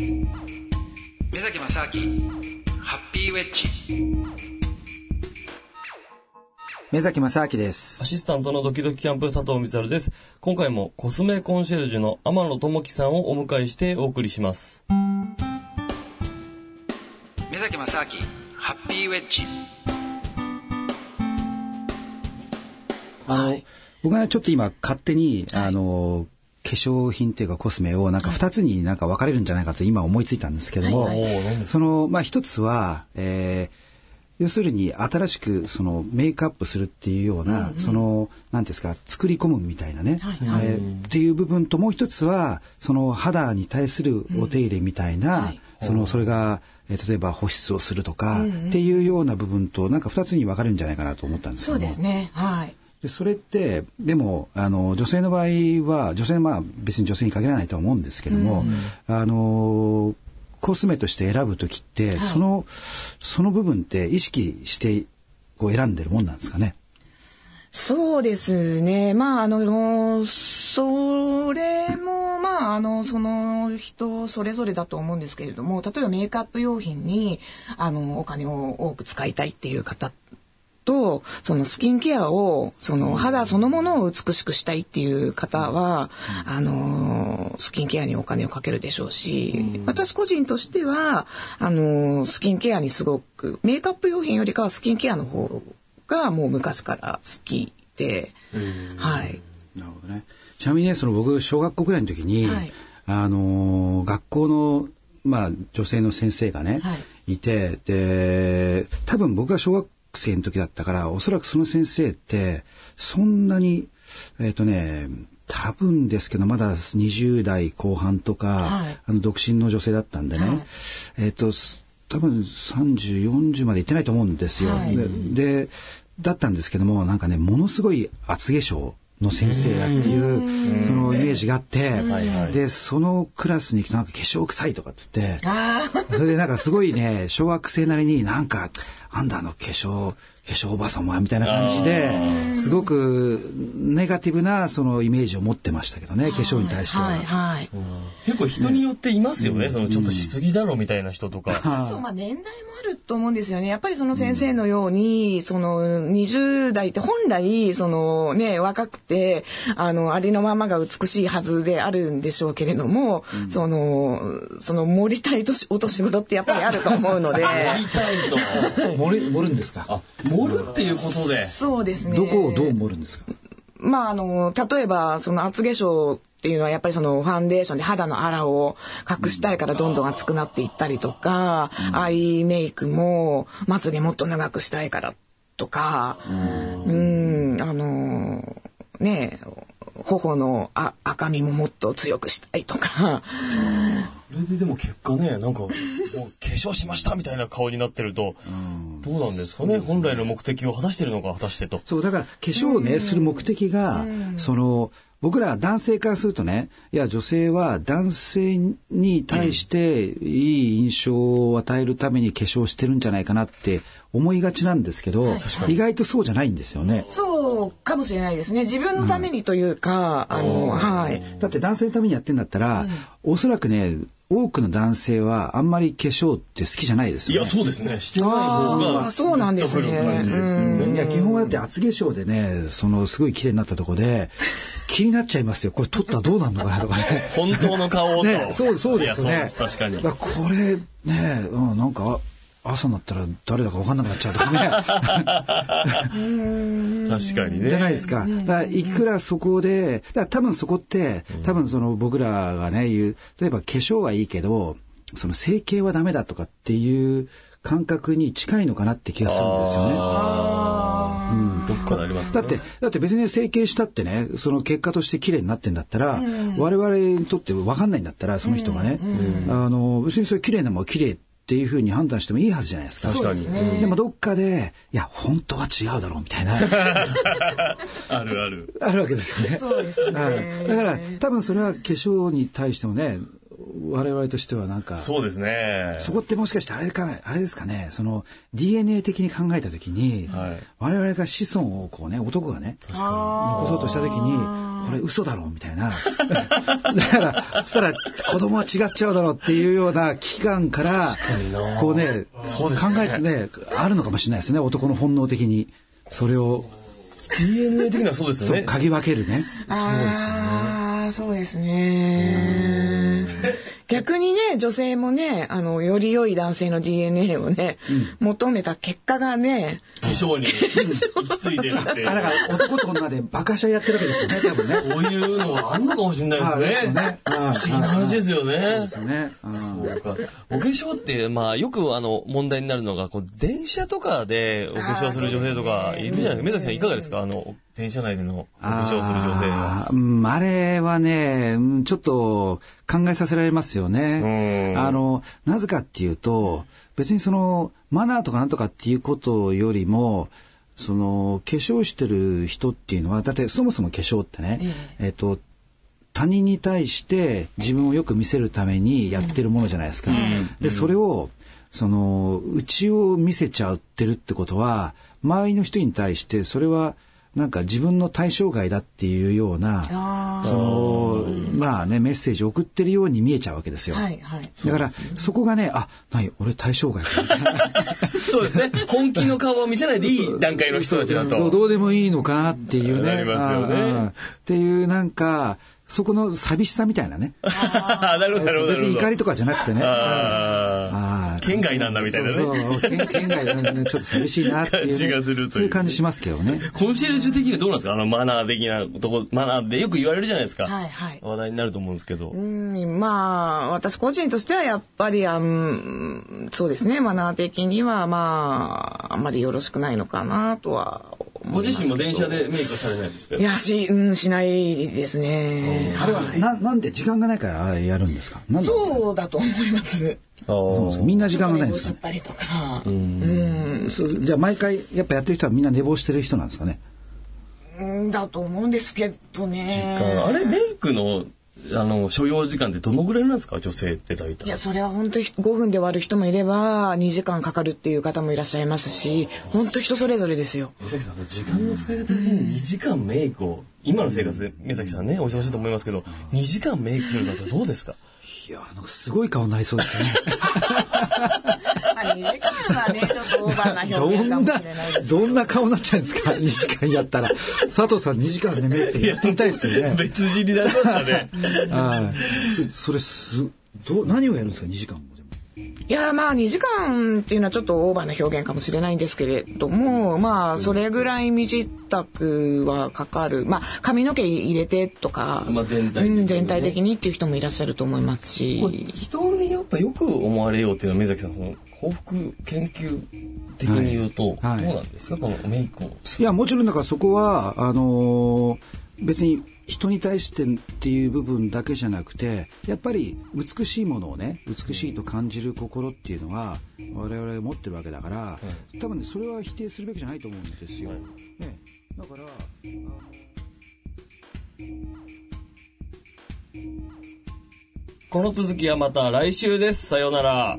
目崎正明ハッピーウェッジ。目崎正明です。アシスタントのドキドキキャンプ佐藤光です。今回もコスメコンシェルジュの天野智樹さんをお迎えしてお送りします。目崎正明ハッピーウェッジ。あの、はい、僕はちょっと今勝手に、あの化粧品っていうかコスメをなんか2つになんか分かれるんじゃないかと今思いついたんですけども、そのまあ一つは、えー、要するに新しくそのメイクアップするっていうような、うんうん、その何ですか作り込むみたいなね、はい。はい、えー、っていう部分ともう一つはその肌に対するお手入れみたいな、うんはい、そのそれが、えー、例えば保湿をするとか、っていうような部分となんか2つに分かれるんじゃないかなと思ったんですけどそうですね。はいでそれってでもあの女性の場合は女性はまあ別に女性に限らないとは思うんですけども、うん、あのコスメとして選ぶ時って、はい、そのその部分って意識してこう選んでるもんなんですかね？そうですね。まあ、あの、それも、まあ、あの、その人それぞれだと思うんですけれども、例えばメイクアップ用品に、あの、お金を多く使いたいっていう方と、そのスキンケアを、その肌そのものを美しくしたいっていう方は、あの、スキンケアにお金をかけるでしょうし、私個人としては、あの、スキンケアにすごく、メイクアップ用品よりかはスキンケアの方がもう昔から好きで、はい。なるほどね。ちなみにね、その僕、小学校ぐらいの時に、はい、あの、学校の、まあ、女性の先生がね、はい、いて、で、多分僕が小学生の時だったから、おそらくその先生って、そんなに、えっ、ー、とね、多分ですけど、まだ20代後半とか、はい、あの、独身の女性だったんでね、はい、えっ、ー、と、多分30、40まで行ってないと思うんですよ。はい、で、だったんですけども、なんかね、ものすごい厚化粧の先生だっていうそのイメージがあってでそのクラスに行くとなんか化粧臭いとかっつってそれでなんかすごいね小学生なりになんかあんだあの化粧化粧おばさまみたいな感じですごくネガティブなそのイメージを持ってましたけどね化粧に対しては、はいはい、結構人によっていますよね、ね、そのちょっとしすぎだろうみたいな人とか、あとまあ年代もあると思うんですよね。やっぱりその先生のように、うん、その20代って本来そのね若くてあのありのままが美しいはずであるんでしょうけれども、うん、そのその盛りたい年お年頃ってやっぱりあると思うので。盛りたいと盛る盛るんですか？盛るっていうことで。そうですね。どこをどう盛るんですか？まあ、あの、例えば、その厚化粧っていうのはやっぱりそのファンデーションで肌のあらを隠したいからどんどん厚くなっていったりとか、うん、アイメイクもまつげもっと長くしたいからとか、うん、ん、あの、ね頬のあ赤みももっと強くしたいとか。それででも結果ね、なんか、もう化粧しましたみたいな顔になってると、どうなんですかね、本来の目的を果たしてるのか果たしてと。そう、だから化粧をね、する目的が、その、僕ら男性からするとね、いや、女性は男性に対していい印象を与えるために化粧してるんじゃないかなって思いがちなんですけど、はい、意外とそうじゃないんですよね。そうかもしれないですね。自分のためにというか、うん、あの、はい。だって男性のためにやってんだったら、うん、おそらくね、多くの男性はあんまり化粧って好きじゃないですよ、ね、いや、そうですね。してない方が。あそうなんですね。いや、基本はだって厚化粧でね、その、すごい綺麗になったとこで、気になっちゃいますよ。これ撮ったらどうなるのかなとかね。本当の顔を。ね、そう、そうですね。確かに。これ、ね、うん、なんか、朝になったら誰だか分かんなくなっちゃうとかね。確かにね。じゃないですか。だからいくらそこで、だ多分そこって、多分その僕らがね、言う、例えば化粧はいいけど、その整形はダメだとかっていう感覚に近いのかなって気がするんですよね。うん、どっかであります、ね、だって、だって別に整形したってね、その結果として綺麗になってんだったら、うん、我々にとって分かんないんだったら、その人がね、うん、あの、別にそれ綺麗なもん綺麗っていうふうに判断してもいいはずじゃないですか。確かに。でもどっかで、いや、本当は違うだろうみたいな。あるある。あるわけですよね。そうですね。だから、多分それは化粧に対してもね、我々としてはなんか。そうですね。そこってもしかしてあれか、あれですかね、その DNA 的に考えたときに、はい、我々が子孫をこうね、男がね、残そうとしたときに、これ嘘だろうみたいな。だから、そしたら子供は違っちゃうだろうっていうような危機感から、こうね、考えてね、あるのかもしれないですね、男の本能的に。それを。DNA 的にはそうですよね。嗅ぎ分けるね。そうですよね。そうですね。逆にね、女性もね、あの、より良い男性の DNA をね、うん、求めた結果がね、化粧に行き着いてるって。あ、だから男と女でバカしゃやってるわけですよね、多分ね。そういうのはあんのかもしれないですね。ね不思議な話ですよね。そうですね。そうか。お化粧って、まあ、よくあの、問題になるのが、こう、電車とかでお化粧する女性とかいるじゃないですか。目崎さんいかがですか？あの、電車内でのお化粧する女性は。あ,、うん、あれはね、ちょっと考えさせられますよね。あの、なぜかっていうと、別にその、マナーとかなんとかっていうことよりも、その、化粧してる人っていうのは、だってそもそも化粧ってね、えっと、他人に対して自分をよく見せるためにやってるものじゃないですか。で、それを、その、内を見せちゃってるってことは、周りの人に対してそれはなんか自分の対象外だっていうようなそのまあねメッセージを送ってるように見えちゃうわけですよ。はいはい、だからそこがねあない俺対象外 そうですね本気の顔を見せないでいい段階の人たちだとどうでもいいのかなっていうね。なりますよね。っていうなんかそこの寂しさみたいなね。ああ、なるほど、なるほど。別に怒りとかじゃなくてね。ああ。県外なんだみたいなね。そうそう県県外なんで、ね、ちょっと寂しいなっていう、ね。気がするという。そういう感じしますけどね。コンシェルジュ的にはどうなんですかあの、マナー的なとこ、マナーでよく言われるじゃないですか。はいはい。話題になると思うんですけど。うん、まあ、私個人としてはやっぱり、あんそうですね、マナー的には、まあ、あんまりよろしくないのかなとはご自身も電車でメイクされないですか？いや、し、うん、しないですね。あれは、な、なんで時間がないからやるんですか？そうだと思います。みんな時間がないんですか？ったりとか。うん。じゃあ毎回やっぱやってる人はみんな寝坊してる人なんですかね？だと思うんですけどね。時間。あれ、メイクのあの、所要時間ってどのぐらいなんですか？女性って大体。いや、それは本当5分で終わる人もいれば、2時間かかるっていう方もいらっしゃいますし、本当人それぞれですよ。目崎さん、時間の使い方で2時間メイクを、今の生活で目崎さんね、お忙しいと思いますけど、2時間メイクするのってどうですか？いや、なんかすごい顔になりそうですね。まあ、2時間はね、ちょっとオーバーな表現かもしれないですどんな顔になっちゃうんですか ?2 時間やったら。佐藤さん2時間でメイクやってみたいですよね。別人になりますかね。はい。それす、ど、何をやるんですか ?2 時間も。いやまあ2時間っていうのはちょっとオーバーな表現かもしれないんですけれどもまあそれぐらい身支度はかかるまあ髪の毛入れてとか、まあ全体的に、ね、全体的にっていう人もいらっしゃると思いますし人にやっぱよく思われようっていうのは目崎さんその幸福研究的に言うと、はい。どうなんですか？このメイクを。いやもちろんだからそこはあのー、別に人に対してっていう部分だけじゃなくてやっぱり美しいものをね美しいと感じる心っていうのは我々が持ってるわけだから、多分ねそれは否定するべきじゃないと思うんですよ。ね、だからこの続きはまた来週です。さようなら。